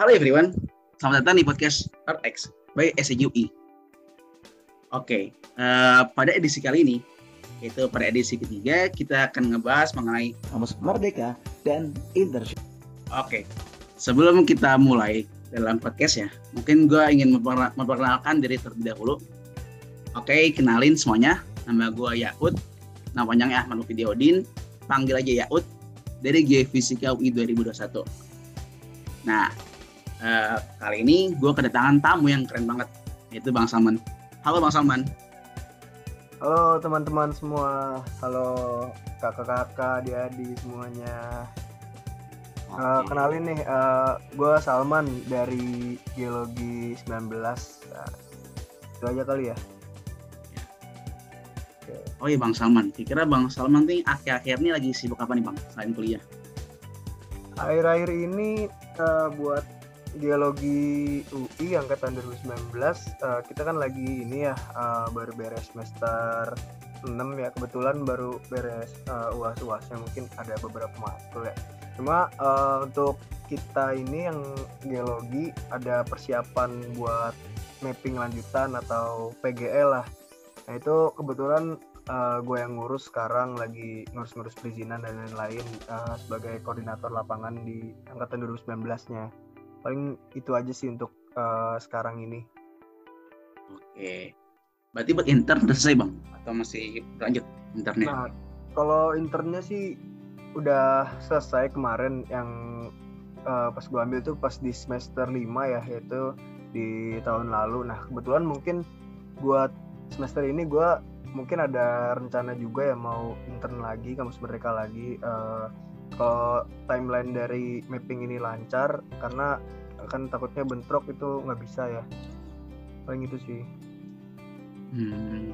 Halo everyone, selamat datang di podcast RX by SNUI. Oke, uh, pada edisi kali ini, yaitu pada edisi ketiga, kita akan ngebahas mengenai Kamus Merdeka dan internship. Oke, sebelum kita mulai dalam podcast ya, mungkin gue ingin memperkenalkan diri terlebih dahulu. Oke, kenalin semuanya. Nama gue Yaud, nama panjangnya Ahmad Lufi panggil aja Yaud dari G Fisika UI 2021. Nah, uh, kali ini gue kedatangan tamu yang keren banget, yaitu Bang Salman. Halo Bang Salman. Halo teman-teman semua, halo kakak-kakak, adik-adik semuanya. Okay. Uh, kenalin nih, uh, gue Salman dari Geologi 19. Nah, itu aja kali ya. Oh iya Bang Salman, kira Bang Salman nih akhir-akhir ini lagi sibuk apa nih Bang selain kuliah? Akhir-akhir ini uh, buat geologi UI angkatan 2019 uh, kita kan lagi ini ya uh, baru beres semester 6 ya kebetulan baru beres uh, uas-uasnya mungkin ada beberapa matkul ya. Cuma uh, untuk kita ini yang geologi ada persiapan buat mapping lanjutan atau PGL lah. Nah itu kebetulan uh, gue yang ngurus sekarang lagi ngurus-ngurus perizinan dan lain-lain uh, sebagai koordinator lapangan di angkatan 2019-nya. Paling itu aja sih untuk uh, sekarang ini. Oke. Berarti buat intern udah selesai bang? Atau masih lanjut internnya? Nah, kalau internnya sih udah selesai kemarin yang uh, pas gue ambil tuh pas di semester 5 ya yaitu di tahun lalu. Nah kebetulan mungkin buat semester ini gue mungkin ada rencana juga ya mau intern lagi kampus merdeka lagi uh, kalau timeline dari mapping ini lancar karena kan takutnya bentrok itu nggak bisa ya paling itu sih hmm.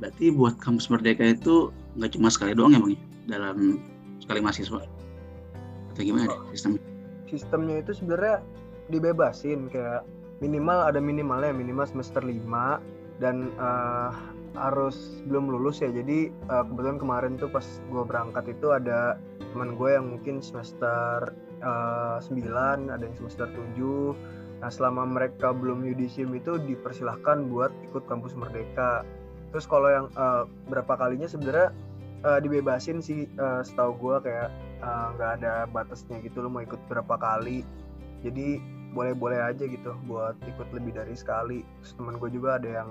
berarti buat kampus merdeka itu nggak cuma sekali doang ya bang ya? dalam sekali mahasiswa atau gimana oh. sistemnya sistemnya itu sebenarnya dibebasin kayak minimal ada minimalnya minimal semester 5 dan uh, harus belum lulus ya. Jadi uh, kebetulan kemarin tuh pas gue berangkat itu ada teman gue yang mungkin semester uh, eh, 9 ada yang semester 7 nah selama mereka belum yudisium itu dipersilahkan buat ikut kampus merdeka. Terus kalau yang uh, berapa kalinya sebenarnya uh, dibebasin sih uh, setahu gue kayak nggak uh, ada batasnya gitu lo mau ikut berapa kali. Jadi boleh-boleh aja gitu buat ikut lebih dari sekali. Terus teman gue juga ada yang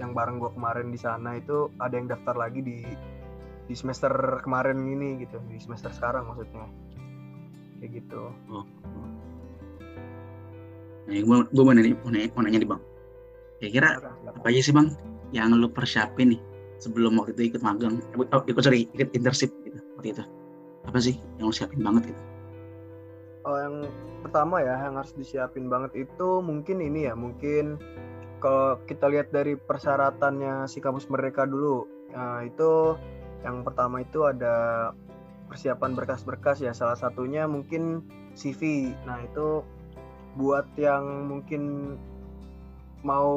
yang bareng gue kemarin di sana itu ada yang daftar lagi di di semester kemarin ini gitu di semester sekarang maksudnya. Kayak gitu. Oh. nah gue gue mau nanya, mau nanya, mau nanya nih bang. Kira-kira apa aja sih bang yang lu persiapin nih sebelum waktu itu ikut magang? Eh, oh, ikut sorry ikut internship gitu waktu itu. Apa sih yang lu siapin banget gitu? Oh yang pertama ya yang harus disiapin banget itu mungkin ini ya mungkin kalau kita lihat dari persyaratannya si kampus mereka dulu nah, itu yang pertama itu ada persiapan berkas-berkas ya. Salah satunya mungkin CV nah itu buat yang mungkin mau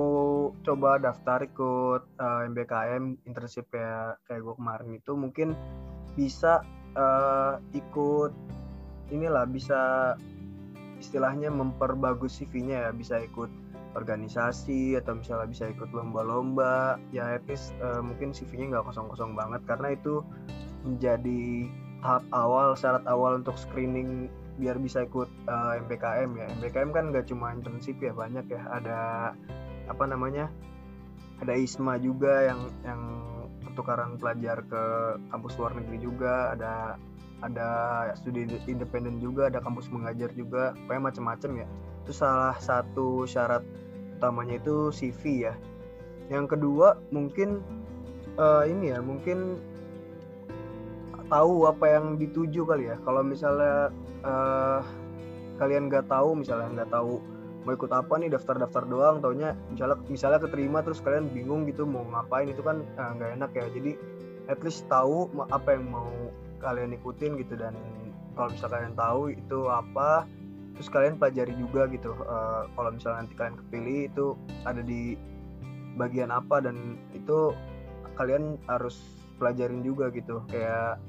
coba daftar ikut uh, eh, MBKM internship ya kayak gue kemarin itu mungkin bisa uh, ikut inilah bisa istilahnya memperbagus CV-nya ya bisa ikut organisasi atau misalnya bisa ikut lomba-lomba ya at uh, mungkin CV-nya nggak kosong-kosong banget karena itu menjadi tahap awal syarat awal untuk screening biar bisa ikut uh, eh, MPKM ya. MPKM kan nggak cuma internship ya banyak ya. Ada apa namanya ada ISMA juga yang yang pertukaran pelajar ke kampus luar negeri juga. Ada ada studi independen juga ada kampus mengajar juga. Pokoknya macam-macam ya. Itu salah satu syarat utamanya itu CV ya. Yang kedua mungkin uh, ini ya mungkin tahu apa yang dituju kali ya. Kalau misalnya uh, kalian nggak tahu misalnya nggak tahu mau ikut apa nih daftar-daftar doang taunya misalnya misalnya keterima terus kalian bingung gitu mau ngapain itu kan eh, nggak uh, enak ya. Jadi at least tahu apa yang mau kalian ikutin gitu. Dan kalau misalnya kalian tahu itu apa terus kalian pelajari juga gitu uh, kalau misalnya nanti kalian kepilih itu ada di bagian apa dan itu kalian harus pelajarin juga gitu. Kayak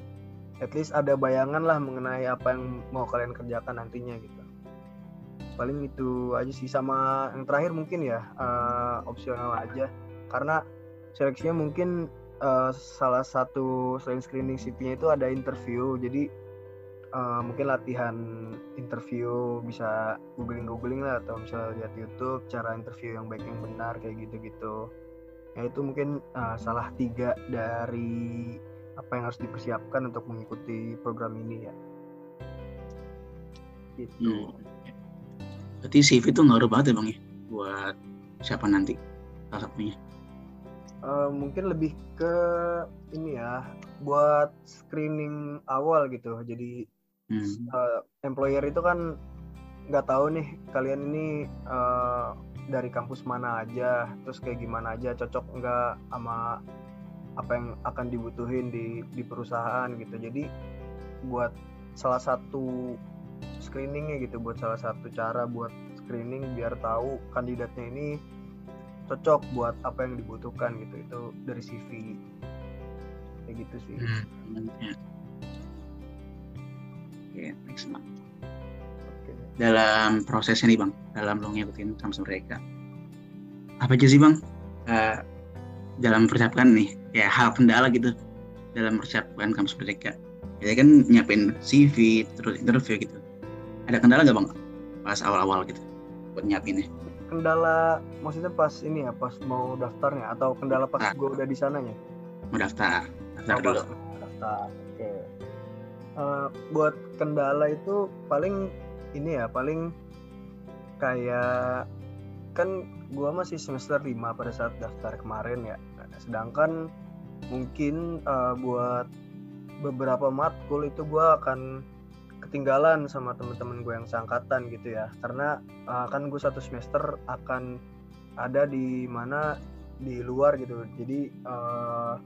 at least ada bayangan lah mengenai apa yang mau kalian kerjakan nantinya gitu. Paling itu aja sih. Sama yang terakhir mungkin ya uh, opsional aja. Karena seleksinya mungkin uh, salah satu selain screening CV-nya itu ada interview. Jadi uh, mungkin latihan interview bisa googling googling lah atau bisa lihat YouTube cara interview yang baik yang benar kayak gitu gitu ya itu mungkin uh, salah tiga dari apa yang harus dipersiapkan untuk mengikuti program ini ya. Gitu. Hmm. berarti CV itu ngaruh banget ya bang ya? Buat siapa nanti salah satunya? Uh, mungkin lebih ke ini ya buat screening awal gitu. Jadi hmm. uh, employer itu kan nggak tahu nih kalian ini uh, dari kampus mana aja terus kayak gimana aja cocok nggak sama apa yang akan dibutuhin di di perusahaan gitu. Jadi buat salah satu screeningnya gitu buat salah satu cara buat screening biar tahu kandidatnya ini cocok buat apa yang dibutuhkan gitu. Itu dari CV kayak gitu sih. Hmm, ya. Oke, next bang. Dalam prosesnya nih bang, dalam lo ngikutin kampus mereka, apa aja sih bang uh, dalam persiapkan nih, ya hal kendala gitu dalam persiapan kampus mereka. Ya kan nyiapin CV, terus interview gitu. Ada kendala nggak bang pas awal-awal gitu buat nyiapinnya? Kendala maksudnya pas ini ya, pas mau daftarnya atau kendala pas nah, gue udah di sananya? Mau daftar, daftar oh, dulu. Daftar. Okay uh, buat kendala itu paling ini ya paling kayak kan gua masih semester 5 pada saat daftar kemarin ya. Sedangkan mungkin uh, buat beberapa matkul itu gua akan ketinggalan sama teman-teman gue yang seangkatan gitu ya. Karena uh, kan gue satu semester akan ada di mana di luar gitu. Jadi uh,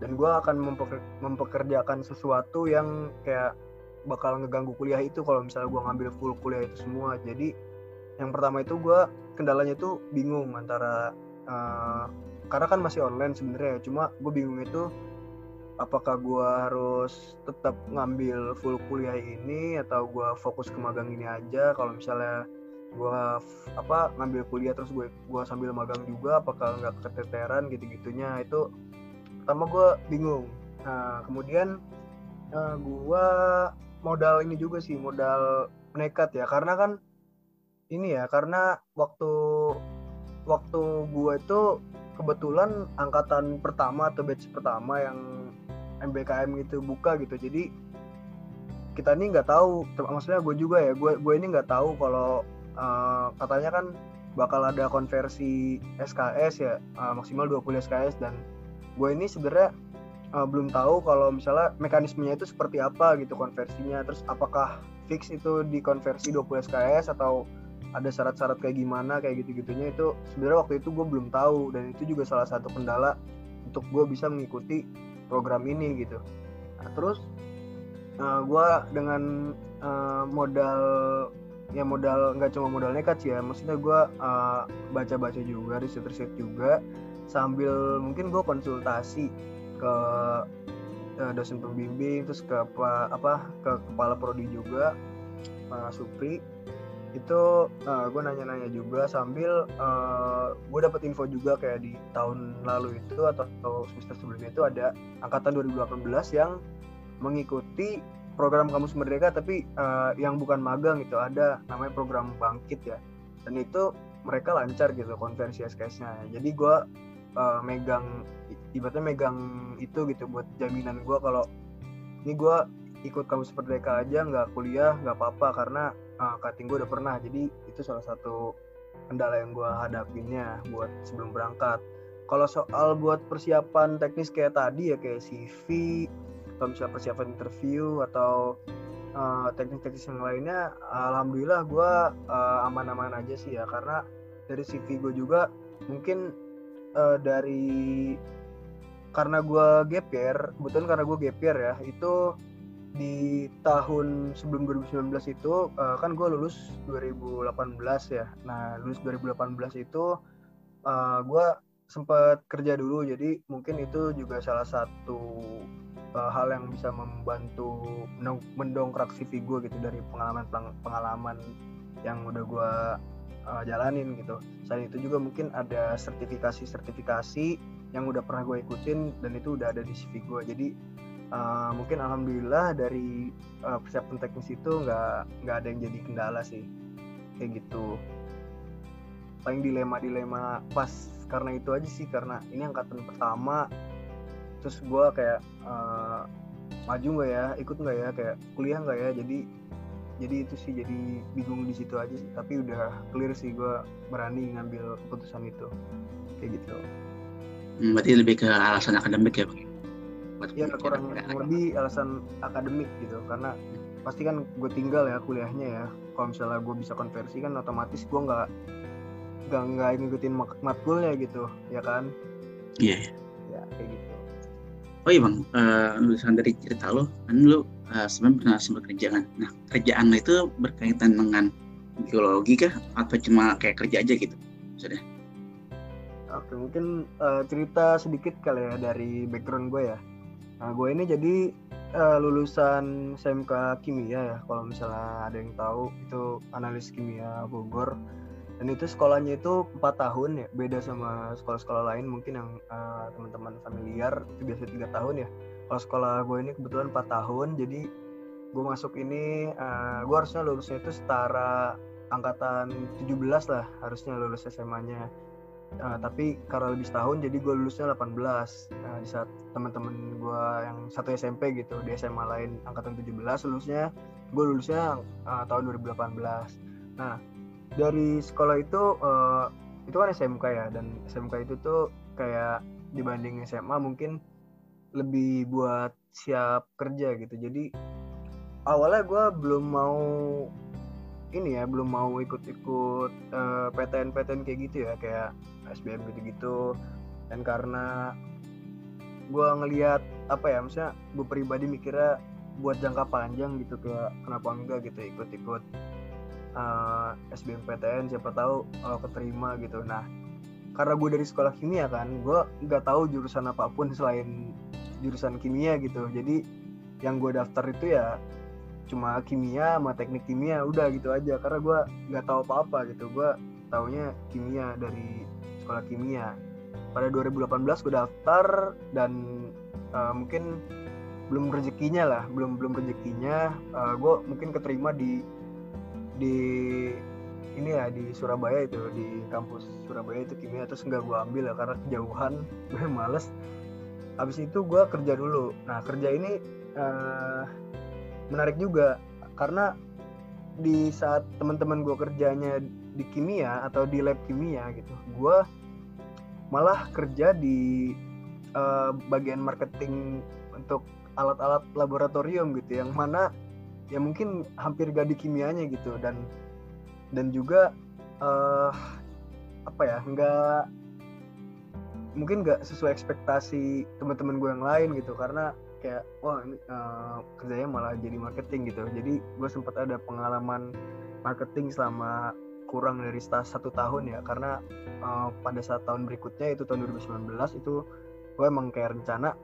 dan gue akan mempekerjakan sesuatu yang kayak bakal ngeganggu kuliah itu kalau misalnya gue ngambil full kuliah itu semua. Jadi yang pertama itu gue kendalanya itu bingung antara uh, karena kan masih online sebenarnya cuma gue bingung itu apakah gue harus tetap ngambil full kuliah ini atau gue fokus ke magang ini aja. Kalau misalnya gue apa ngambil kuliah terus gue gua sambil magang juga apakah nggak keteteran gitu gitunya itu pertama gue bingung. Nah kemudian uh, eh, gue modal ini juga sih modal nekat ya. Karena kan ini ya karena waktu waktu gue itu kebetulan angkatan pertama atau batch pertama yang MBKM gitu buka gitu. Jadi kita ini nggak tahu maksudnya gue juga ya gue gue ini nggak tahu kalau uh, katanya kan bakal ada konversi SKS ya uh, maksimal 20 SKS dan gue ini sebenarnya uh, belum tahu kalau misalnya mekanismenya itu seperti apa gitu konversinya. Terus apakah fix itu dikonversi 20 SKS atau ada syarat-syarat kayak gimana kayak gitu-gitunya itu sebenarnya waktu itu gue belum tahu. Dan itu juga salah satu kendala untuk gue bisa mengikuti program ini gitu. Nah, terus uh, gue dengan uh, modal ya modal nggak cuma modal nekat sih ya maksudnya gue uh, baca-baca juga riset-riset juga sambil mungkin gue konsultasi ke uh, dosen pembimbing terus ke apa apa ke kepala prodi juga Pak Supri. Itu uh, gue nanya-nanya juga sambil uh, gue dapat info juga kayak di tahun lalu itu atau, atau semester sebelumnya itu ada angkatan 2018 yang mengikuti program kampus merdeka tapi uh, yang bukan magang itu ada namanya program bangkit ya. Dan itu mereka lancar gitu konversi SKS-nya jadi gue uh, megang ibaratnya megang itu gitu buat jaminan gue kalau ini gue ikut kampus merdeka aja nggak kuliah nggak apa-apa karena uh, cutting gue udah pernah. Jadi itu salah satu kendala yang gue hadapinnya buat sebelum berangkat. Kalau soal buat persiapan teknis kayak tadi ya kayak CV atau misalnya persiapan interview atau uh, teknis-teknis yang lainnya alhamdulillah gue uh, aman-aman aja sih ya. Karena dari CV gue juga mungkin uh, dari karena gue gap kebetulan karena gue gap ya itu di tahun sebelum 2019 itu uh, kan gue lulus 2018 ya. Nah lulus 2018 itu uh, eh, gue sempat kerja dulu. Jadi mungkin itu juga salah satu uh, hal yang bisa membantu mendongkrak CV gue gitu dari pengalaman pengalaman yang udah gue uh, jalanin gitu. Selain itu juga mungkin ada sertifikasi-sertifikasi yang udah pernah gue ikutin dan itu udah ada di CV gue jadi uh, mungkin alhamdulillah dari uh, persiapan teknis itu nggak nggak ada yang jadi kendala sih. Kayak gitu. Paling dilema-dilema pas karena itu aja sih karena ini angkatan pertama. Terus gue kayak uh, maju nggak ya? Ikut nggak ya? Kayak kuliah nggak ya? Jadi jadi itu sih jadi bingung di situ aja sih. Tapi udah clear sih gue berani ngambil keputusan itu. Kayak gitu. Hmm, berarti lebih ke alasan akademik ya bang? Ya kurang lebih alasan akademik gitu. Karena pasti kan gue tinggal ya kuliahnya ya. Kalau misalnya gue bisa konversi kan otomatis gue nggak nggak nggak ngikutin matkulnya gitu. Ya kan? Iya. Yeah. ya kayak gitu oh iya bang. Uh, lulusan dari cerita lo. Kan lo uh, sebenarnya pernah sempat kerja kan? Nah kerjaan lo itu berkaitan dengan geologi kah? Atau cuma kayak kerja aja gitu sudah oke mungkin uh, cerita sedikit kali ya dari background gue ya. Nah gue ini jadi uh, lulusan SMK kimia ya. Kalau misalnya ada yang tahu itu analis kimia Bogor dan itu sekolahnya itu empat tahun ya beda sama sekolah-sekolah lain mungkin yang uh, teman-teman familiar itu biasa tiga tahun ya. Kalau sekolah gue ini kebetulan empat tahun jadi gue masuk ini uh, gue harusnya lulusnya itu setara angkatan 17 lah harusnya lulus SMA-nya uh, tapi karena lebih setahun jadi gue lulusnya 18 uh, di saat teman-teman gue yang satu SMP gitu di SMA lain angkatan 17 lulusnya gue lulusnya uh, tahun 2018 nah dari sekolah itu uh, itu kan SMK ya dan SMK itu tuh kayak dibanding SMA mungkin lebih buat siap kerja gitu. Jadi awalnya gue belum mau ini ya belum mau ikut-ikut uh, eh, PTN-PTN kayak gitu ya kayak SBM gitu-gitu. Dan karena gue ngelihat apa ya misalnya gue pribadi mikirnya buat jangka panjang gitu kayak kenapa enggak gitu ikut-ikut uh, eh, SBMPTN siapa tahu uh, keterima gitu. Nah karena gue dari sekolah kimia kan gue nggak tahu jurusan apa pun selain jurusan kimia gitu. Jadi yang gue daftar itu ya cuma kimia sama teknik kimia udah gitu aja. Karena gue nggak tahu apa-apa gitu. Gue taunya kimia dari sekolah kimia. Pada 2018 gue daftar dan uh, mungkin belum rezekinya lah belum belum rezekinya uh, gue mungkin keterima di di ini ya di Surabaya itu di kampus Surabaya itu kimia terus nggak gue ambil ya karena kejauhan. Gue males. Habis itu gue kerja dulu. Nah kerja ini uh, menarik juga karena di saat teman-teman gue kerjanya di kimia atau di lab kimia gitu gue malah kerja di uh, bagian marketing untuk alat-alat laboratorium gitu yang mana ya mungkin hampir gak di kimianya gitu dan dan juga uh, apa ya nggak mungkin nggak sesuai ekspektasi teman-teman gue yang lain gitu karena kayak wah ini uh, kerjanya malah jadi marketing gitu. Jadi gue sempat ada pengalaman marketing selama kurang dari satu tahun ya karena uh, pada saat tahun berikutnya itu tahun 2019 itu gue emang kayak rencana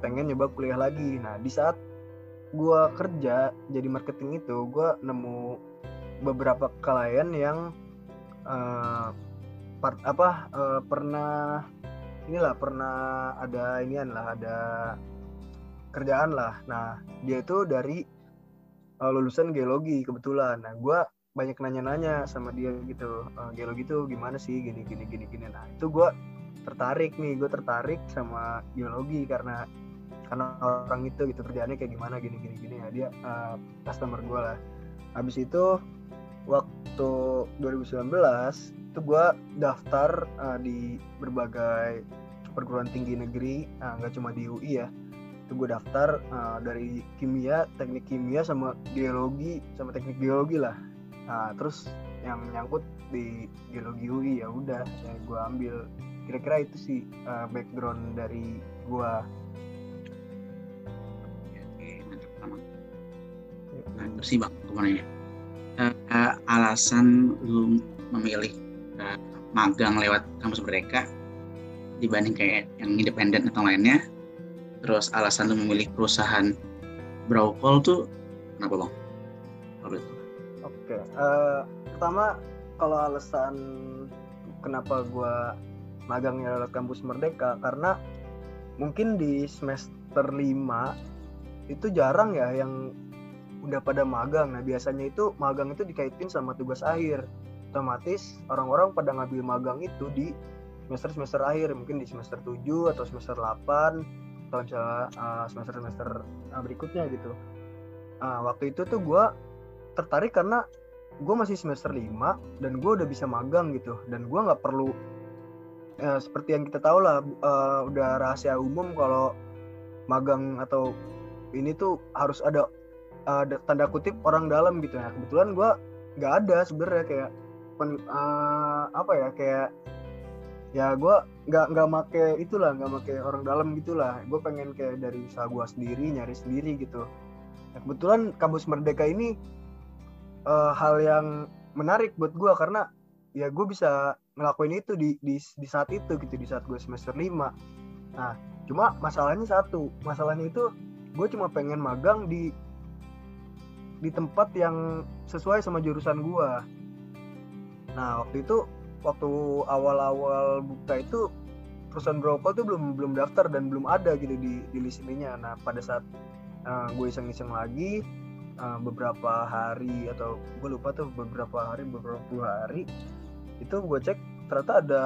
pengen nyoba kuliah lagi. Nah di saat gue kerja jadi marketing itu gue nemu beberapa klien yang uh, part, apa uh, pernah inilah pernah ada inian lah ada kerjaan lah. Nah dia itu dari uh, lulusan geologi kebetulan. Nah gue banyak nanya-nanya sama dia gitu uh, geologi itu gimana sih? Gini gini gini gini. Nah itu gue tertarik nih gue tertarik sama geologi karena karena orang itu gitu kerjaannya kayak gimana gini gini gini ya. Dia uh, customer gue lah. Habis itu waktu 2019 itu gue daftar uh, di berbagai perguruan tinggi negeri nggak uh, cuma di UI ya. Itu gue daftar uh, dari kimia teknik kimia sama geologi sama teknik geologi lah. Nah terus yang nyangkut di geologi UI ya udah yang gue ambil. Kira-kira itu sih uh, background dari gue nah terus bang ke mana ya uh, alasan lu memilih uh, magang lewat kampus mereka dibanding kayak yang independen atau lainnya terus alasan lu memilih perusahaan Browcall tuh kenapa bang? Oke, Oke, eh, pertama kalau alasan kenapa gue magangnya lewat kampus Merdeka karena mungkin di semester 5 itu jarang ya yang udah pada magang. Nah biasanya itu magang itu dikaitin sama tugas akhir. Otomatis orang-orang pada ngambil magang itu di semester-semester akhir, mungkin di semester 7 atau semester 8 atau uh, semester-semester uh, berikutnya gitu. Nah, waktu itu tuh gue tertarik karena gue masih semester 5 dan gue udah bisa magang gitu dan gue nggak perlu seperti yang kita tahu lah uh, udah rahasia umum kalau magang atau ini tuh harus ada uh, tanda kutip orang dalam gitu ya. Kebetulan gue nggak ada sebenarnya kayak pen, uh, apa ya kayak ya gue nggak nggak make itulah nggak make orang dalam gitulah. Gue pengen kayak dari usaha gue sendiri nyari sendiri gitu. Nah, kebetulan kampus merdeka ini uh, hal yang menarik buat gue karena ya gue bisa ngelakuin itu di, di di saat itu gitu di saat gue semester 5 nah cuma masalahnya satu masalahnya itu gue cuma pengen magang di di tempat yang sesuai sama jurusan gue nah waktu itu waktu awal-awal buka itu perusahaan brokol tuh belum belum daftar dan belum ada gitu di di list ininya. Nah pada saat uh, gue iseng-iseng lagi uh, beberapa hari atau gue lupa tuh beberapa hari beberapa puluh hari itu gue cek ternyata ada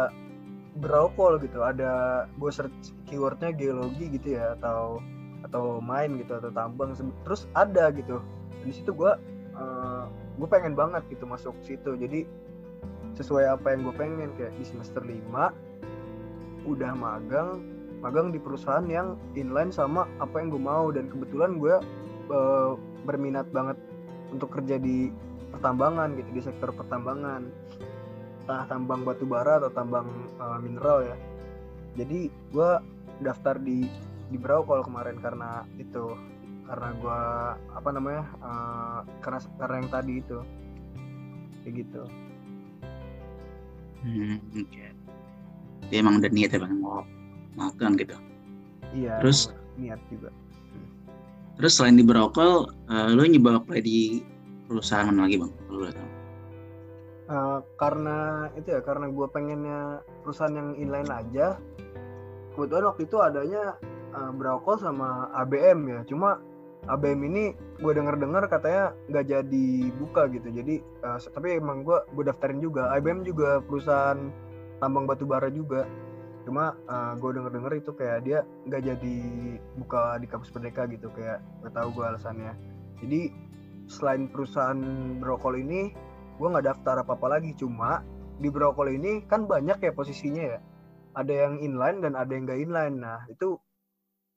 brokol gitu ada gue search keywordnya geologi gitu ya atau atau main gitu atau tambang terus ada gitu di situ gue uh, gue pengen banget gitu masuk situ. Jadi sesuai apa yang gue pengen kayak di semester 5 udah magang magang di perusahaan yang inline sama apa yang gue mau. Dan kebetulan gue uh, berminat banget untuk kerja di pertambangan gitu di sektor pertambangan. Entah tambang batu bara atau tambang uh, mineral ya. Jadi gue daftar di di Braukol kemarin karena itu karena gue apa namanya uh, karena karena yang tadi itu kayak gitu Hmm, okay. Dia emang udah niat ya bang mau makan gitu. Iya. Terus niat juga. Terus selain di Brokol, uh, lo nyoba apply di perusahaan mana lagi bang? Kalau lo tahu. Uh, karena itu ya karena gue pengennya perusahaan yang inline aja. Kebetulan waktu itu adanya uh, Brokol sama ABM ya. Cuma ABM ini gue denger dengar katanya nggak jadi buka gitu. Jadi uh, tapi emang gue gue daftarin juga. ABM juga perusahaan tambang batu bara juga. Cuma uh, gue denger dengar itu kayak dia nggak jadi buka di kampus merdeka gitu. Kayak nggak tahu gue alasannya. Jadi selain perusahaan brokol ini gue nggak daftar apa apa lagi. Cuma di brokol ini kan banyak ya posisinya ya. Ada yang inline dan ada yang nggak inline. Nah itu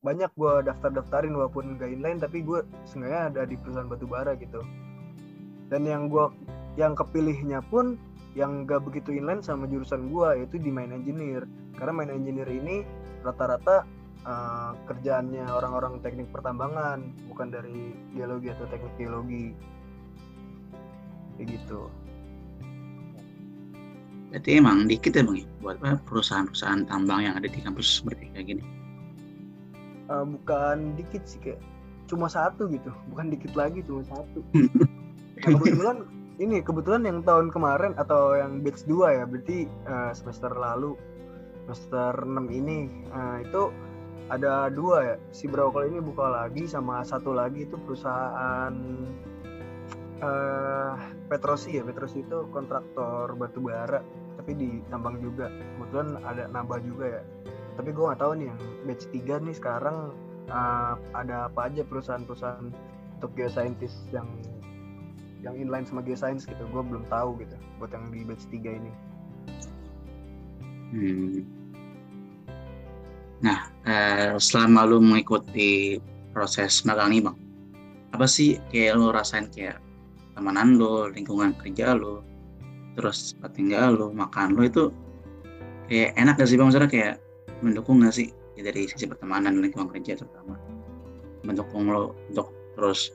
banyak gue daftar-daftarin walaupun gak inline tapi gue sengaja ada di perusahaan batu bara gitu. Dan yang gue yang kepilihnya pun yang gak begitu inline sama jurusan gue yaitu di main engineer. Karena main engineer ini rata-rata uh, kerjaannya orang-orang teknik pertambangan bukan dari geologi atau teknik geologi. Kayak gitu. Berarti emang dikit ya bang ya buat perusahaan-perusahaan tambang yang ada di kampus kayak gini? Uh, bukan dikit sih kayak cuma satu gitu. Bukan dikit lagi cuma satu. Nah, kebetulan ini kebetulan yang tahun kemarin atau yang batch 2 ya berarti uh, semester lalu semester 6 ini. Uh, itu ada dua ya si Brokol ini buka lagi sama satu lagi itu perusahaan uh, Petrosi ya. Petrosi itu kontraktor batu bara tapi di tambang juga. Kebetulan ada nambah juga ya tapi gue nggak tahu nih yang batch 3 nih sekarang uh, ada apa aja perusahaan-perusahaan untuk geoscientist yang yang inline sama geoscience gitu. Gue belum tahu gitu buat yang di batch 3 ini. Hmm. nah eh, selama lu mengikuti proses magang nih bang apa sih kayak lo rasain kayak temanan lo lingkungan kerja lo terus tinggal lo makan lo itu kayak enak gak sih bang? Maksudnya kayak mendukung nggak sih ya, dari sisi pertemanan lingkungan kerja terutama mendukung lo untuk terus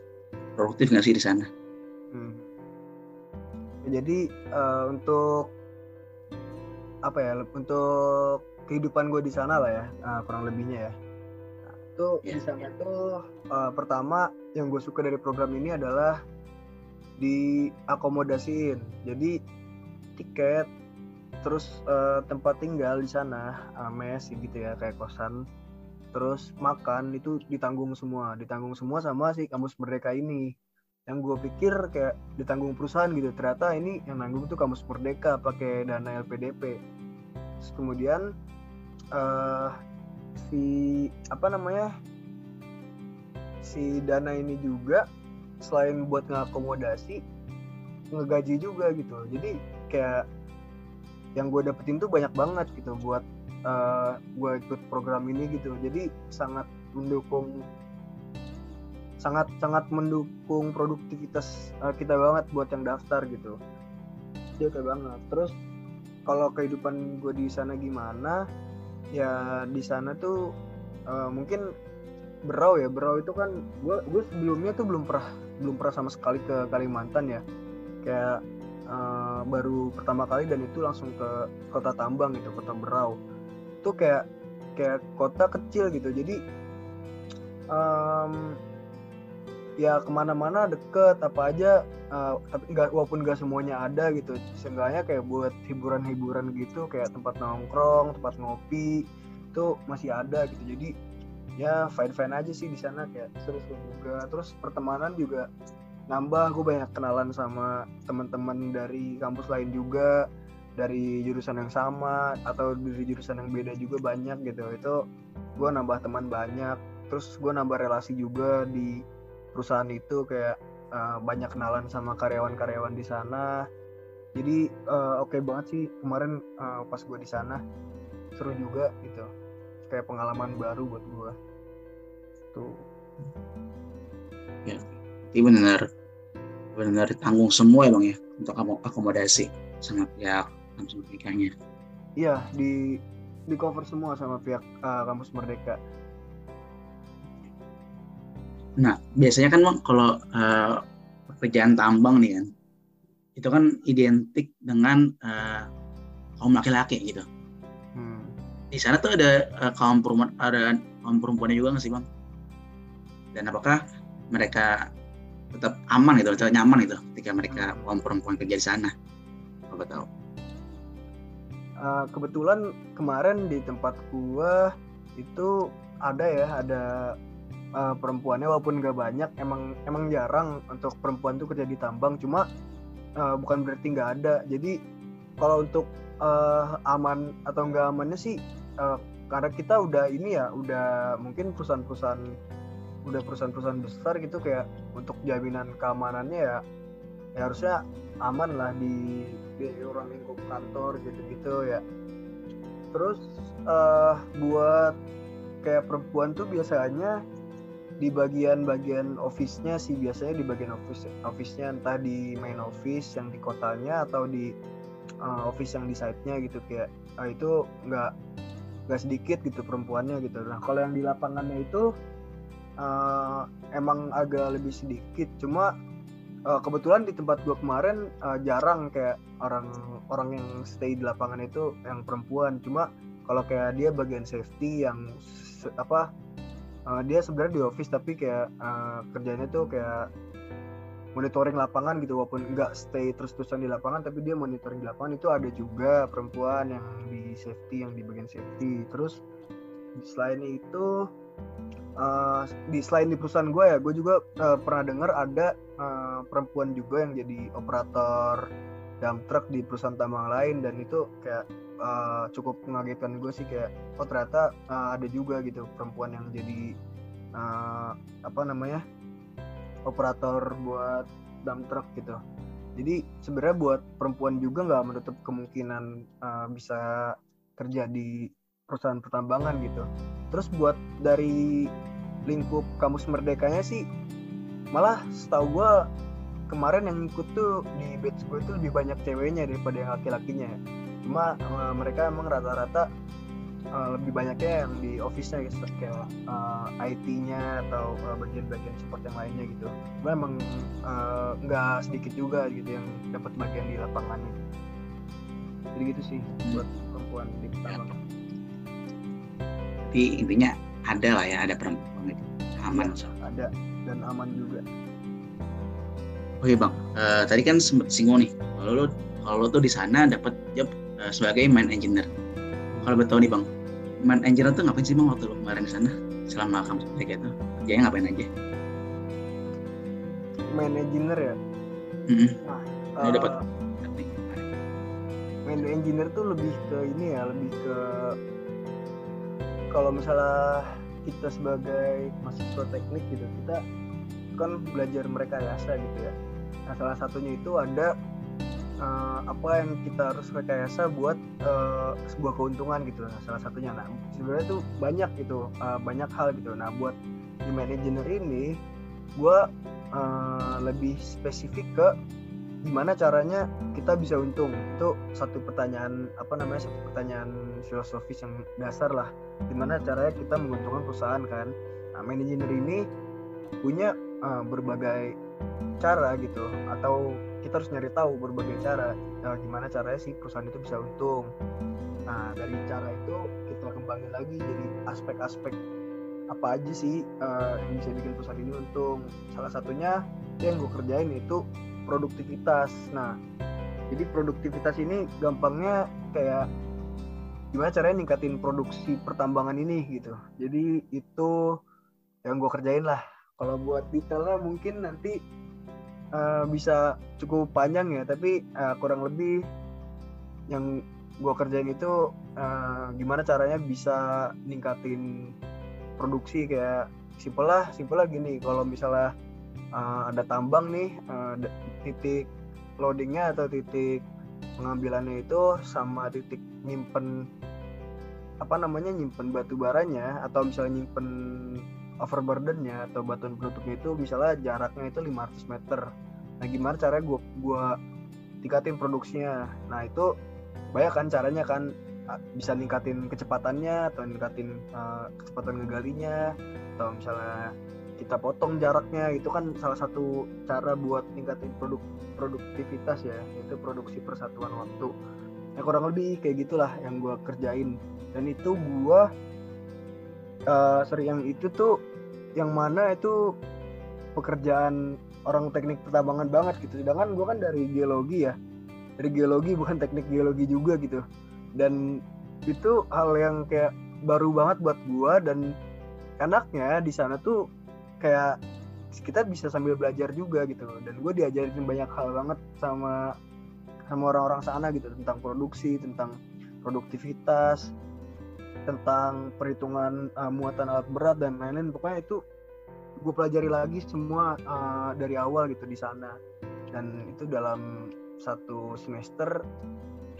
produktif nggak sih di sana? Hmm. Jadi uh, untuk apa ya untuk kehidupan gue di sana lah ya uh, kurang lebihnya ya. Nah, itu yeah. di sana tuh uh, pertama yang gue suka dari program ini adalah diakomodasiin jadi tiket terus uh, tempat tinggal di sana mes gitu ya kayak kosan. Terus makan itu ditanggung semua. Ditanggung semua sama si kampus merdeka ini. Yang gue pikir kayak ditanggung perusahaan gitu. Ternyata ini yang nanggung tuh kampus merdeka pakai dana LPDP terus kemudian uh, si apa namanya si dana ini juga selain buat ngakomodasi ngegaji juga gitu. Jadi kayak yang gue dapetin tuh banyak banget gitu buat uh, gue ikut program ini gitu. Jadi sangat mendukung sangat sangat mendukung produktivitas uh, kita banget buat yang daftar gitu. Dia kayak banget. Terus kalau kehidupan gue di sana gimana? Ya di sana tuh uh, mungkin berau ya. Berau itu kan gue gue sebelumnya tuh belum pernah belum pernah sama sekali ke Kalimantan ya. Kayak uh, baru pertama kali dan itu langsung ke kota Tambang gitu kota Berau. Itu kayak kayak kota kecil gitu. Jadi um, ya ke mana-mana deket apa aja uh, tapi nggak walaupun nggak semuanya ada gitu. Seenggaknya kayak buat hiburan-hiburan gitu kayak tempat nongkrong tempat ngopi itu masih ada gitu. Jadi ya fine fine aja sih di sana kayak seru-seru juga. Terus pertemanan juga nambah gue banyak kenalan sama teman-teman dari kampus lain juga dari jurusan yang sama atau dari jurusan yang beda juga banyak gitu. Itu gue nambah teman banyak terus gue nambah relasi juga di perusahaan itu kayak uh, banyak kenalan sama karyawan-karyawan di sana. Jadi uh, oke okay banget sih kemarin uh, pas gue di sana seru juga gitu. Kayak pengalaman baru buat gue tuh ini benar benar ditanggung semua ya bang ya untuk akomodasi sama pihak kampus merdekanya. Iya di di cover semua sama pihak uh, kampus merdeka. Nah biasanya kan bang kalau uh, pekerjaan tambang nih kan itu kan identik dengan uh, kaum laki-laki gitu. Hmm. di sana tuh ada uh, kaum perempuan ada kaum perempuannya juga nggak sih bang? Dan apakah mereka tetap aman gitu, tetap nyaman itu ketika mereka kaum perempuan kerja di sana. Apa tahu? Uh, kebetulan kemarin di tempat gua itu ada ya, ada uh, perempuannya walaupun gak banyak, emang emang jarang untuk perempuan tuh kerja di tambang. Cuma uh, bukan berarti nggak ada. Jadi kalau untuk uh, aman atau nggak amannya sih uh, karena kita udah ini ya udah mungkin perusahaan-perusahaan udah perusahaan-perusahaan besar gitu kayak untuk jaminan keamanannya ya, ya harusnya aman lah di di orang lingkup kantor gitu-gitu ya. Terus uh, buat kayak perempuan tuh biasanya di bagian-bagian office-nya sih biasanya di bagian office office-nya entah di main office yang di kotanya atau di uh, office yang di site-nya gitu kayak uh, itu nggak nggak sedikit gitu perempuannya gitu. Nah kalau yang di lapangannya itu uh, emang agak lebih sedikit. Cuma uh, kebetulan di tempat gue kemarin uh, jarang kayak orang orang yang stay di lapangan itu yang perempuan. Cuma kalau kayak dia bagian safety yang apa uh, dia sebenarnya di office tapi kayak uh, kerjanya tuh kayak monitoring lapangan gitu. Walaupun nggak stay terus-terusan di lapangan tapi dia monitoring di lapangan. Itu ada juga perempuan yang di safety yang di bagian safety. Terus selain itu uh, di selain di perusahaan gue ya gue juga uh, pernah dengar ada uh, perempuan juga yang jadi operator dump truck di perusahaan tambang lain dan itu kayak uh, cukup mengagetkan gue sih kayak oh ternyata uh, ada juga gitu perempuan yang jadi uh, apa namanya operator buat dump truck gitu. Jadi sebenarnya buat perempuan juga nggak menutup kemungkinan uh, bisa kerja di perusahaan pertambangan gitu. Terus buat dari lingkup kampus merdekanya sih malah setahu gue kemarin yang ikut tuh di batch gue itu lebih banyak ceweknya daripada yang laki-lakinya. Cuma uh, mereka emang rata-rata uh, lebih banyaknya yang di office-nya gitu kayak uh, IT-nya atau uh, bagian-bagian support yang lainnya gitu. Cuma emang nggak uh, sedikit juga gitu yang dapat bagian di lapangannya. Jadi gitu sih buat perempuan di pertambangan tapi intinya ada lah ya ada perempuan itu aman ya, ada dan aman juga Oh iya bang, uh, tadi kan sempet singgung nih, kalau lo kalau lo tuh di sana dapat job uh, sebagai main engineer. Kalau betul nih bang, main engineer tuh ngapain sih bang waktu lo kemarin di sana? Selama kamu seperti itu, kerjanya ngapain aja? Main engineer ya. Mm -hmm. Nah, Ini eh, dapat main engineer tuh lebih ke ini ya, lebih ke kalau misalnya kita sebagai mahasiswa teknik gitu, kita kan belajar mereka rekayasa gitu ya. Nah, salah satunya itu ada eh, apa yang kita harus rekayasa buat eh, sebuah keuntungan gitu. Nah, salah satunya nah sebenarnya tuh banyak gitu, eh, banyak hal gitu. Nah, buat di engineer ini gua eh, lebih spesifik ke gimana caranya kita bisa untung? Itu satu pertanyaan apa namanya satu pertanyaan filosofis yang dasar lah. Gimana caranya kita menguntungkan perusahaan kan? Nah manajer ini punya uh, berbagai cara gitu atau kita harus nyari tahu berbagai cara. Uh, gimana caranya sih perusahaan itu bisa untung? Nah dari cara itu kita kembali lagi jadi aspek-aspek apa aja sih uh, yang bisa bikin perusahaan ini untung. Salah satunya yang gue kerjain itu produktivitas. Nah, jadi produktivitas ini gampangnya kayak gimana caranya ningkatin produksi pertambangan ini gitu. Jadi itu yang gue kerjain lah. Kalau buat detailnya mungkin nanti uh, bisa cukup panjang ya, tapi uh, kurang lebih yang gue kerjain itu uh, gimana caranya bisa ningkatin produksi kayak simpel lah, simpel lah gini. Kalau misalnya uh, ada tambang nih uh, titik loadingnya atau titik pengambilannya itu sama titik nyimpen apa namanya nyimpen batu baranya atau misalnya nyimpen overburdennya atau batuan penutupnya itu misalnya jaraknya itu 500 meter. Nah gimana caranya gua gua tingkatin produksinya? Nah itu banyak kan caranya kan bisa ningkatin kecepatannya atau ningkatin uh, kecepatan ngegalinya atau misalnya kita potong jaraknya itu kan salah satu cara buat ningkatin produk produktivitas ya itu produksi persatuan waktu. Ya kurang lebih kayak gitulah yang gue kerjain. Dan itu gue uh, sering yang itu tuh yang mana itu pekerjaan orang teknik pertambangan banget gitu. Sedangkan gue kan dari geologi ya. Dari geologi bukan teknik geologi juga gitu. Dan itu hal yang kayak baru banget buat gue dan enaknya di sana tuh kayak kita bisa sambil belajar juga gitu. Dan gue diajarin banyak hal banget sama sama orang-orang sana gitu. Tentang produksi tentang produktivitas tentang perhitungan uh, muatan alat berat dan lain-lain. Pokoknya itu gue pelajari lagi semua uh, dari awal gitu di sana. Dan itu dalam satu semester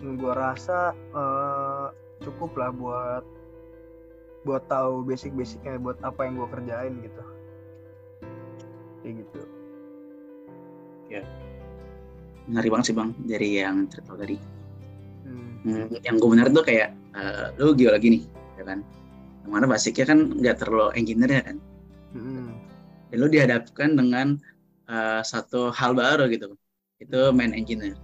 gue rasa uh, cukup lah buat buat tahu basic-basicnya buat apa yang gue kerjain gitu kayak gitu. Ya. Ngeri banget sih bang dari yang cerita tadi. Hmm. yang gue benar tuh kayak uh, lu geologi nih ya kan? Yang mana basicnya kan nggak terlalu engineer ya kan? Hmm. dan lu dihadapkan dengan uh, satu hal baru gitu itu main engineer.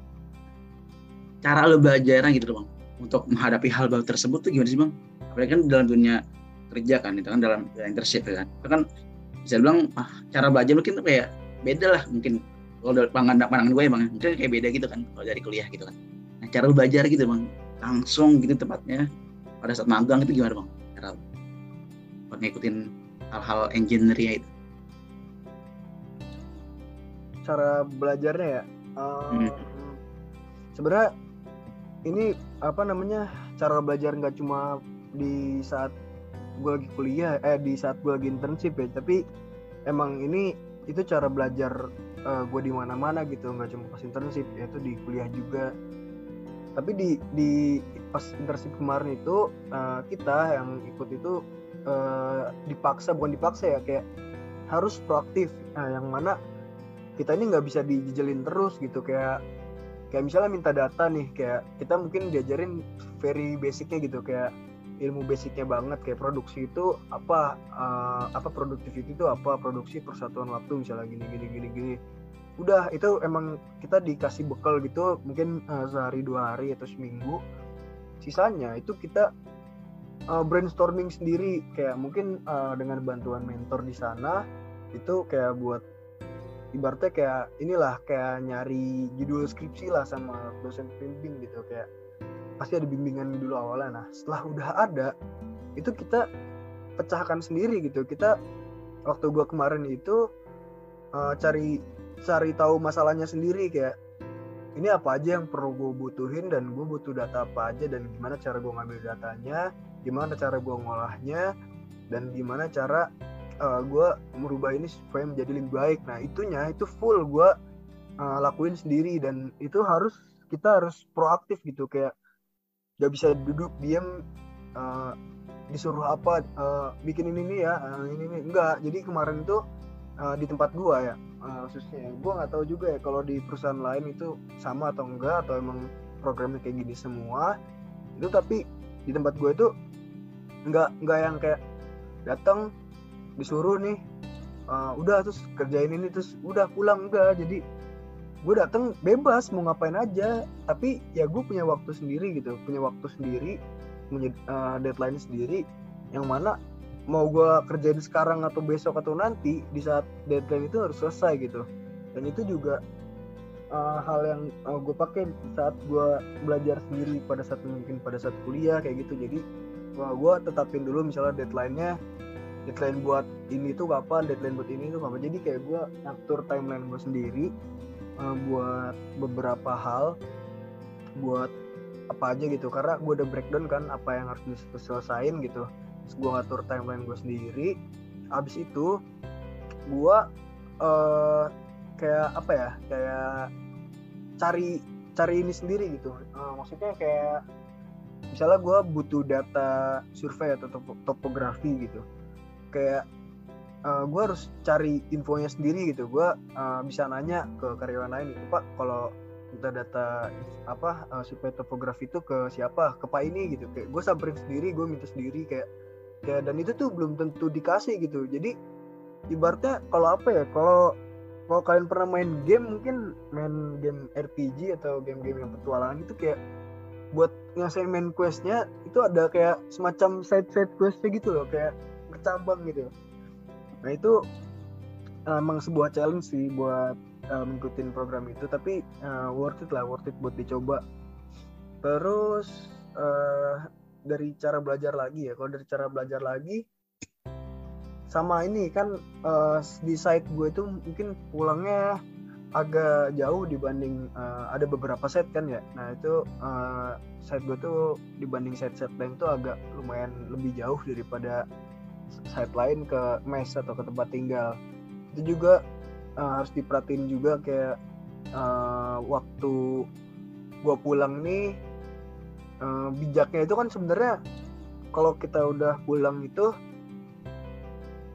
Cara lu belajarnya gitu bang. Untuk menghadapi hal baru tersebut tuh gimana sih bang? Apalagi kan dalam dunia kerja kan itu kan dalam internship ya kan? Itu kan bisa bilang ah, cara belajar mungkin kayak beda lah mungkin. Kalau dari pandangan pandangan gue ya bang mungkin kayak beda gitu kan kalau dari kuliah gitu kan. Nah cara belajar gitu bang. Langsung gitu tempatnya pada saat magang itu gimana bang? Cara buat ngikutin hal-hal engineering itu. Cara belajarnya ya? Um, hmm. sebenarnya ini apa namanya cara belajar nggak cuma di saat gue lagi kuliah eh di saat gue lagi internship ya. Tapi emang ini itu cara belajar uh, gue di mana-mana gitu. Nggak cuma pas internship ya itu di kuliah juga. Tapi di di pas internship kemarin itu uh, kita yang ikut itu uh, dipaksa bukan dipaksa ya kayak harus proaktif. Nah yang mana kita ini nggak bisa dijelin terus gitu. Kayak kayak misalnya minta data nih kayak kita mungkin diajarin very basicnya gitu. Kayak ilmu basicnya banget kayak produksi itu apa uh, apa productivity itu apa produksi persatuan waktu misalnya gini gini gini gini. Udah itu emang kita dikasih bekal gitu mungkin uh, sehari dua hari atau seminggu. Sisanya itu kita uh, brainstorming sendiri. Kayak mungkin uh, dengan bantuan mentor di sana itu kayak buat ibaratnya kayak inilah kayak nyari judul skripsi lah sama dosen pembimbing gitu. Kayak pasti ada bimbingan dulu awalnya. Nah setelah udah ada itu kita pecahkan sendiri gitu. Kita waktu gua kemarin itu uh, cari cari tahu masalahnya sendiri kayak ini apa aja yang perlu gue butuhin dan gue butuh data apa aja dan gimana cara gue ngambil datanya gimana cara gue ngolahnya dan gimana cara uh, gue merubah ini supaya menjadi lebih baik. Nah itunya itu full gue uh, lakuin sendiri dan itu harus kita harus proaktif gitu. Kayak gak bisa duduk diam uh, disuruh apa uh, bikin ini nih ya uh, ini nih. Enggak jadi kemarin itu uh, di tempat gue ya uh, khususnya gue nggak tahu juga ya kalau di perusahaan lain itu sama atau enggak atau emang programnya kayak gini semua. Itu tapi di tempat gue itu nggak nggak yang kayak datang disuruh nih uh, udah terus kerjain ini terus udah pulang enggak jadi gue datang bebas mau ngapain aja. Tapi ya gue punya waktu sendiri gitu punya waktu sendiri punya uh, deadline sendiri yang mana mau gue kerjain sekarang atau besok atau nanti di saat deadline itu harus selesai gitu. Dan itu juga uh, hal yang uh, gue pakai saat gue belajar sendiri pada saat mungkin pada saat kuliah kayak gitu. Jadi wah gue tetapin dulu misalnya deadline-nya deadline buat ini tuh kapan deadline buat ini tuh kapan. Jadi kayak gue ngatur timeline gue sendiri uh, buat beberapa hal buat apa aja gitu. Karena gue udah breakdown kan apa yang harus diselesain gitu. Terus gue ngatur timeline gue sendiri. Abis itu gue uh, kayak apa ya kayak cari cari ini sendiri gitu. Uh, maksudnya kayak misalnya gue butuh data survei atau topografi gitu. Kayak uh, eh, gue harus cari infonya sendiri gitu. Gue uh, bisa nanya ke karyawan lain gitu pak kalau kita data apa uh, supaya topografi itu ke siapa? Ke pak ini gitu. Kayak gue samperin sendiri gue minta sendiri kayak kayak dan itu tuh belum tentu dikasih gitu. Jadi ibaratnya kalau apa ya kalau kalau kalian pernah main game mungkin main game RPG atau game-game yang petualangan itu kayak buat ngasih main questnya itu ada kayak semacam side side questnya gitu loh kayak bercabang gitu nah itu emang sebuah challenge sih buat uh, mengikutin program itu tapi uh, worth it lah worth it buat dicoba. Terus uh, dari cara belajar lagi ya kalau dari cara belajar lagi sama ini kan uh, di site gue itu mungkin pulangnya agak jauh dibanding uh, ada beberapa set kan ya. Nah itu uh, site gue tuh dibanding set-set lain tuh agak lumayan lebih jauh daripada site lain ke mes atau ke tempat tinggal. Itu juga uh, harus diperhatiin juga kayak uh, waktu gua pulang nih uh, bijaknya itu kan sebenarnya kalau kita udah pulang itu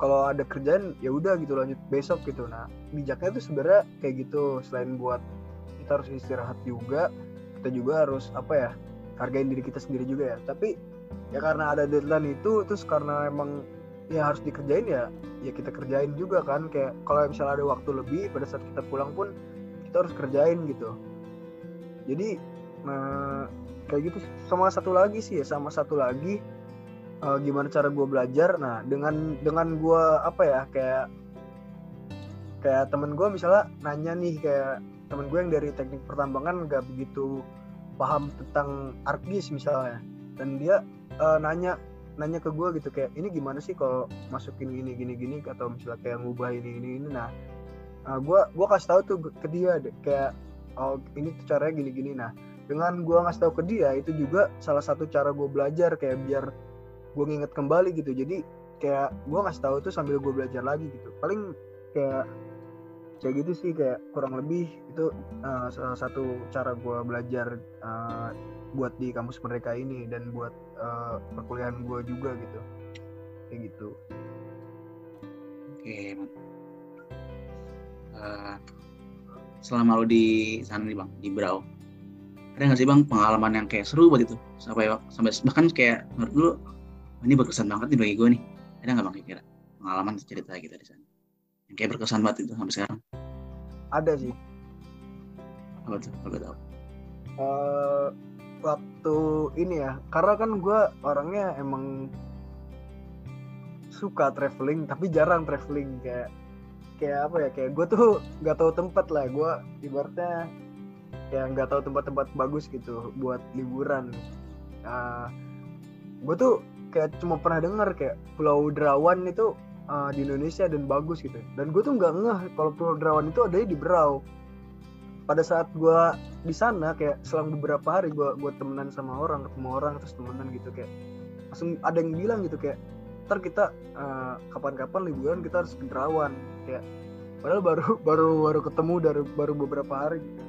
kalau ada kerjaan ya udah gitu lanjut besok gitu. Nah bijaknya itu sebenarnya kayak gitu. Selain buat kita harus istirahat juga kita juga harus apa ya hargain diri kita sendiri juga ya. Tapi ya karena ada deadline itu terus karena emang ya harus dikerjain ya ya kita kerjain juga kan. Kayak kalau misalnya ada waktu lebih pada saat kita pulang pun kita harus kerjain gitu. Jadi nah kayak gitu sama satu lagi sih ya sama satu lagi uh, gimana cara gue belajar. Nah dengan dengan gue apa ya kayak kayak temen gue misalnya nanya nih kayak temen gue yang dari teknik pertambangan gak begitu paham tentang argis misalnya. Dan dia uh, nanya nanya ke gue gitu kayak ini gimana sih kalau masukin gini gini gini? Atau misalnya kayak ngubah ini ini ini. Nah gue uh, gue kasih tahu tuh ke dia deh, kayak oh ini tuh caranya gini gini. Nah dengan gue ngasih tahu ke dia itu juga salah satu cara gue belajar kayak biar gue nginget kembali gitu. Jadi kayak gue ngasih tahu tuh sambil gue belajar lagi gitu. Paling kayak kayak gitu sih kayak kurang lebih itu uh, salah satu cara gue belajar uh, buat di kampus mereka ini dan buat uh, perkuliahan gue juga gitu. Kayak gitu. Oke. Uh, selama lo di sana nih bang di Brau ada nggak sih bang pengalaman yang kayak seru buat itu? Sampai sampai bahkan kayak menurut lo ini berkesan banget nih bagi gue nih. Ada nggak bang kira pengalaman cerita kita di sana? Yang kayak berkesan banget itu sampai sekarang? Ada sih. Apa tuh apa tahu? Uh, waktu ini ya karena kan gue orangnya emang suka traveling tapi jarang traveling kayak kayak apa ya kayak gue tuh nggak tahu tempat lah gue ibaratnya kayak nggak tahu tempat-tempat bagus gitu buat liburan. Uh, gue tuh kayak cuma pernah dengar kayak Pulau Derawan itu uh, di Indonesia dan bagus gitu. Dan gue tuh nggak ngeh kalau Pulau Derawan itu ada di Berau pada saat gue di sana kayak selang beberapa hari gue gue temenan sama orang ketemu orang terus temenan gitu kayak langsung ada yang bilang gitu kayak ntar kita uh, kapan-kapan liburan kita harus ke Derawan kayak padahal baru baru baru ketemu dari baru beberapa hari. Gitu.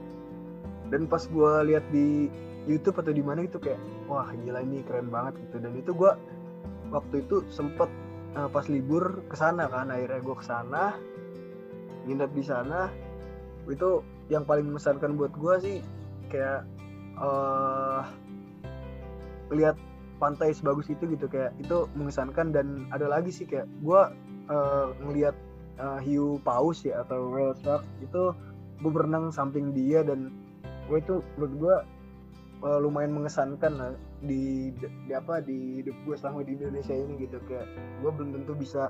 dan pas gue lihat di YouTube atau di mana gitu kayak wah gila ini keren banget gitu. Dan itu gue waktu itu sempet uh, pas libur ke sana kan akhirnya gue ke sana nginep di sana. Itu yang paling mengesankan buat gue sih kayak uh, lihat pantai sebagus itu gitu kayak itu mengesankan. Dan ada lagi sih kayak gue uh, ngelihat uh, hiu paus ya atau whale shark itu gue berenang samping dia. Dan gue itu menurut gue uh, lumayan mengesankan lah di, di apa di hidup gue selama di Indonesia ini gitu. Kayak gue belum tentu bisa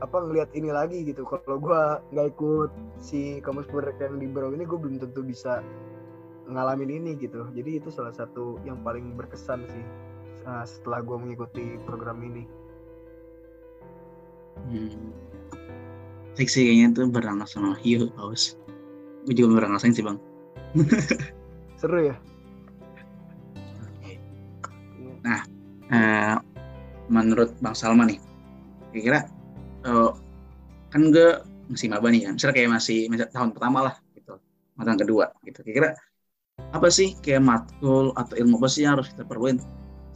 apa ngelihat ini lagi gitu. Kalau gue nggak ikut si kamus mereka yang di Berau ini gue belum tentu bisa ngalamin ini gitu. Jadi itu salah satu yang paling berkesan sih uh, setelah gue mengikuti program ini. Hmm. Sih kayaknya tuh berenang sama hiu paus gue juga ngerasain sih bang. Seru ya? Nah uh, menurut bang Salman nih kira-kira uh, kan gue masih maba nih kan misalnya kayak masih tahun pertama lah gitu. Tahun kedua gitu. Kira-kira apa sih kayak matkul atau ilmu apa sih yang harus kita perluin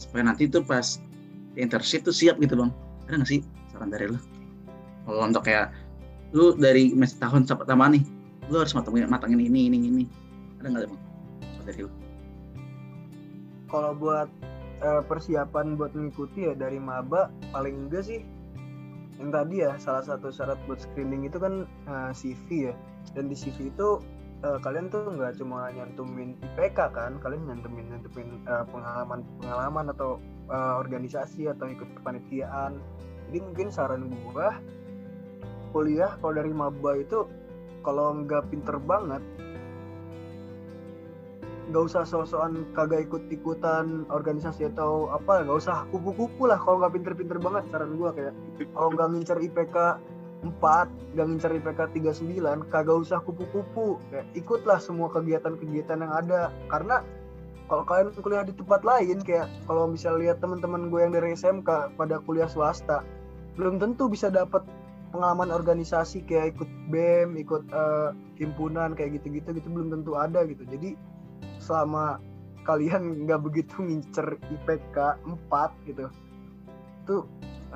supaya nanti tuh pas internship tuh siap gitu bang? Ada nggak sih saran dari lo kalau untuk kayak lu dari tahun pertama nih lu harus matangin matangin ini ini ini. Ada nggak bang? Dari lu. Kalau buat uh, persiapan buat mengikuti ya dari maba paling enggak sih yang tadi ya salah satu syarat buat screening itu kan uh, eh, CV ya. Dan di CV itu uh, kalian tuh nggak cuma nyantumin IPK kan kalian nyantumin nyantumin uh, pengalaman pengalaman atau uh, organisasi atau ikut kepanitiaan. Jadi mungkin saran gua kuliah kalau dari maba itu kalau nggak pinter banget nggak usah sosokan kagak ikut-ikutan organisasi atau apa nggak usah kupu-kupu lah kalau nggak pinter-pinter banget saran gua kayak kalau nggak ngincer IPK 4 gak ngincer IPK 39 kagak usah kupu-kupu ya, ikutlah semua kegiatan-kegiatan yang ada karena kalau kalian kuliah di tempat lain kayak kalau bisa lihat teman-teman gue yang dari SMK pada kuliah swasta belum tentu bisa dapat pengalaman organisasi kayak ikut BEM, ikut uh, himpunan kayak gitu-gitu gitu belum tentu ada gitu. Jadi selama kalian nggak begitu ngincer IPK 4 gitu. Itu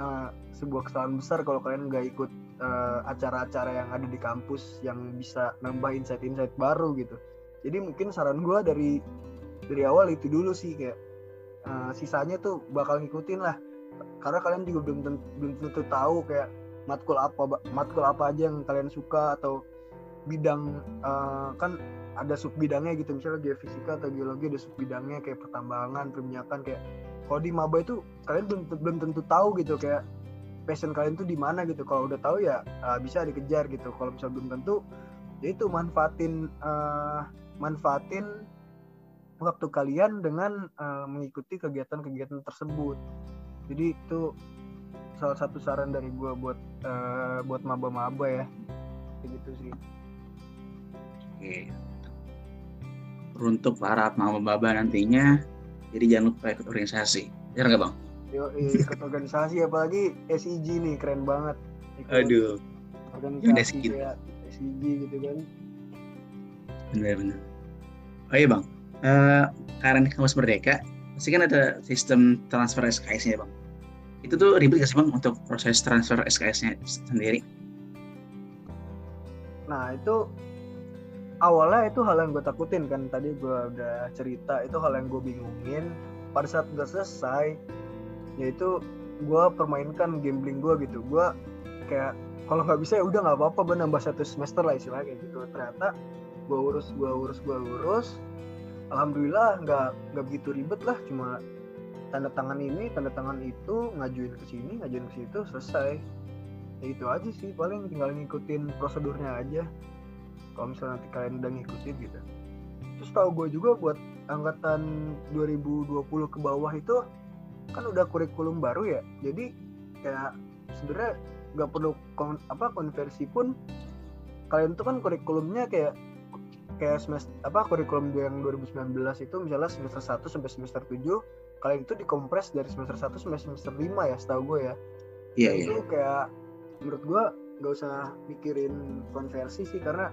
uh, sebuah kesalahan besar kalau kalian nggak ikut uh, acara-acara yang ada di kampus yang bisa nambah insight-insight baru gitu. Jadi mungkin saran gue dari dari awal itu dulu sih kayak uh, sisanya tuh bakal ngikutin lah. Karena kalian juga belum tentu, belum tentu tahu kayak matkul apa matkul apa aja yang kalian suka atau bidang uh, kan ada sub bidangnya gitu misalnya geofisika atau geologi ada sub bidangnya kayak pertambangan perminyakan kayak kalau di maba itu kalian belum belum tentu tahu gitu kayak passion kalian tuh di mana gitu. Kalau udah tahu ya uh, bisa dikejar gitu. Kalau misalnya belum tentu ya itu manfaatin uh, manfaatin waktu kalian dengan uh, mengikuti kegiatan-kegiatan tersebut. Jadi itu salah satu saran dari gue buat uh, buat maba-maba ya. Kayak gitu sih untuk para maba-maba nantinya jadi jangan lupa ikut organisasi ya nggak bang Yo, ikut organisasi apalagi SIG nih keren banget. Ikut Aduh. Organisasi kayak SIG gitu kan. Benar-benar. Oh iya bang, uh, karena kampus Merdeka pasti kan ada sistem transfer SKS-nya bang. Itu tuh ribet gak sih bang untuk proses transfer SKS-nya sendiri? Nah itu awalnya itu hal yang gue takutin kan tadi gue udah cerita itu hal yang gue bingungin. Pada saat udah selesai yaitu gue permainkan gambling gue gitu. Gue kayak kalau nggak bisa ya udah nggak apa-apa gue nambah satu semester lah istilahnya gitu. Ternyata gue urus gue urus gue urus. Alhamdulillah nggak nggak begitu ribet lah cuma tanda tangan ini tanda tangan itu ngajuin ke sini ngajuin ke situ selesai. Ya itu aja sih paling tinggal ngikutin prosedurnya aja kalau misalnya nanti kalian udah ngikutin gitu. Terus tahu gue juga buat angkatan 2020 ke bawah itu kan udah kurikulum baru ya. Jadi kayak sebenarnya nggak perlu kon, apa konversi pun kalian tuh kan kurikulumnya kayak kayak semester apa kurikulum yang 2019 itu misalnya semester 1 sampai semester 7 kalian itu dikompres dari semester 1 sampai semester 5 ya setahu gue ya. Iya, Nah, iya. itu kayak menurut gua nggak usah mikirin konversi sih karena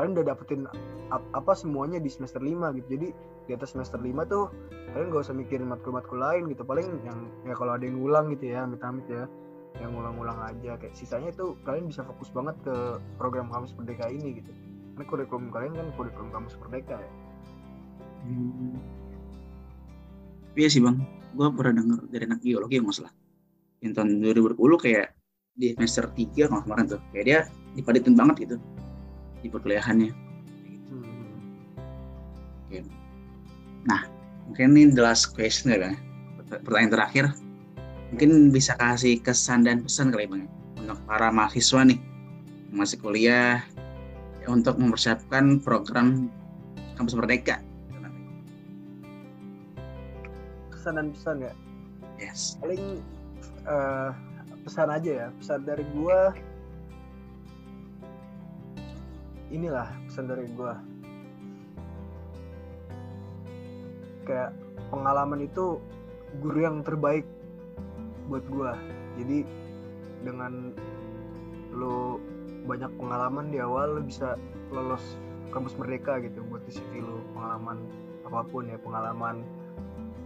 kalian udah dapetin ap- apa semuanya di semester 5 gitu. Jadi di atas semester 5 tuh kalian nggak usah mikirin matkul-matkul lain gitu. Paling yang ya kalau ada yang ngulang gitu ya amit-amit ya. Yang ngulang-ngulang aja. Kayak sisanya tuh kalian bisa fokus banget ke program kampus merdeka ini gitu. Karena kurikulum kalian kan kurikulum kampus merdeka ya. Hmm. Iya sih bang, gue pernah denger dari anak geologi yang masalah. Yang tahun 2020 kayak di semester 3 kalau kemarin tuh, kayak dia dipaditin banget gitu di perkuliahannya. Hmm. Mungkin ini the last question ya. Pertanyaan terakhir, mungkin bisa kasih kesan dan pesan kali bang untuk para mahasiswa nih yang masih kuliah ya, untuk mempersiapkan program kampus merdeka. kesan dan pesan ya Yes. paling eh, pesan aja ya pesan dari gua inilah pesan dari gua. Kayak pengalaman itu guru yang terbaik buat gua. Jadi dengan lo banyak pengalaman di awal lo bisa lolos kampus merdeka gitu buat di CV lo. Pengalaman apa pun ya pengalaman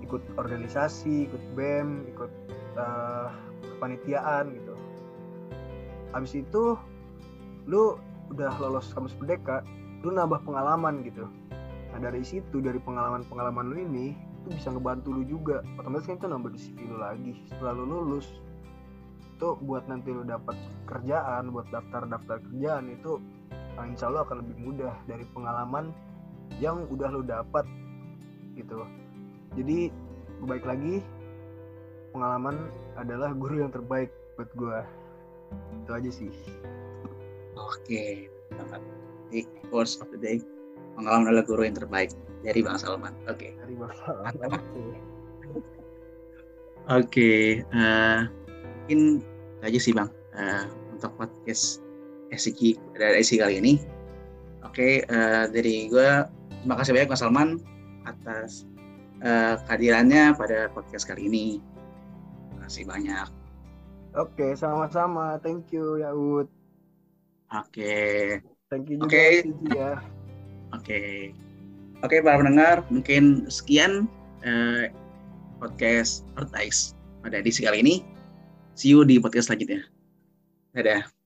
ikut organisasi, ikut BEM, ikut eh, kepanitiaan gitu. Habis itu lu udah lolos kampus merdeka, lu nambah pengalaman gitu. Nah dari situ dari pengalaman-pengalaman lu ini itu bisa ngebantu lu juga. Otomatis kan itu nambah di CV lu lagi. Setelah lu lulus itu buat nanti lu dapat kerjaan, buat daftar-daftar kerjaan itu eh, insya Allah akan lebih mudah dari pengalaman yang udah lu dapat gitu jadi baik lagi pengalaman adalah guru yang terbaik buat gua itu aja sih Oke, banget. Jadi words of the day, pengalaman adalah guru yang terbaik dari Bang Salman. Oke, dari bapak Mantap. Oke. eh, mungkin aja sih Bang eh, untuk podcast SIK dari SIK kali ini. Oke, eh, dari gue terima kasih banyak Bang Salman atas eh, kehadirannya pada podcast kali ini. Terima kasih banyak. oke sama-sama thank you Yaud Oke. thank you juga ya Oke. Oke para pendengar, mungkin sekian eh, podcast Earth Eyes pada edisi kali ini. See you di podcast selanjutnya. Dadah.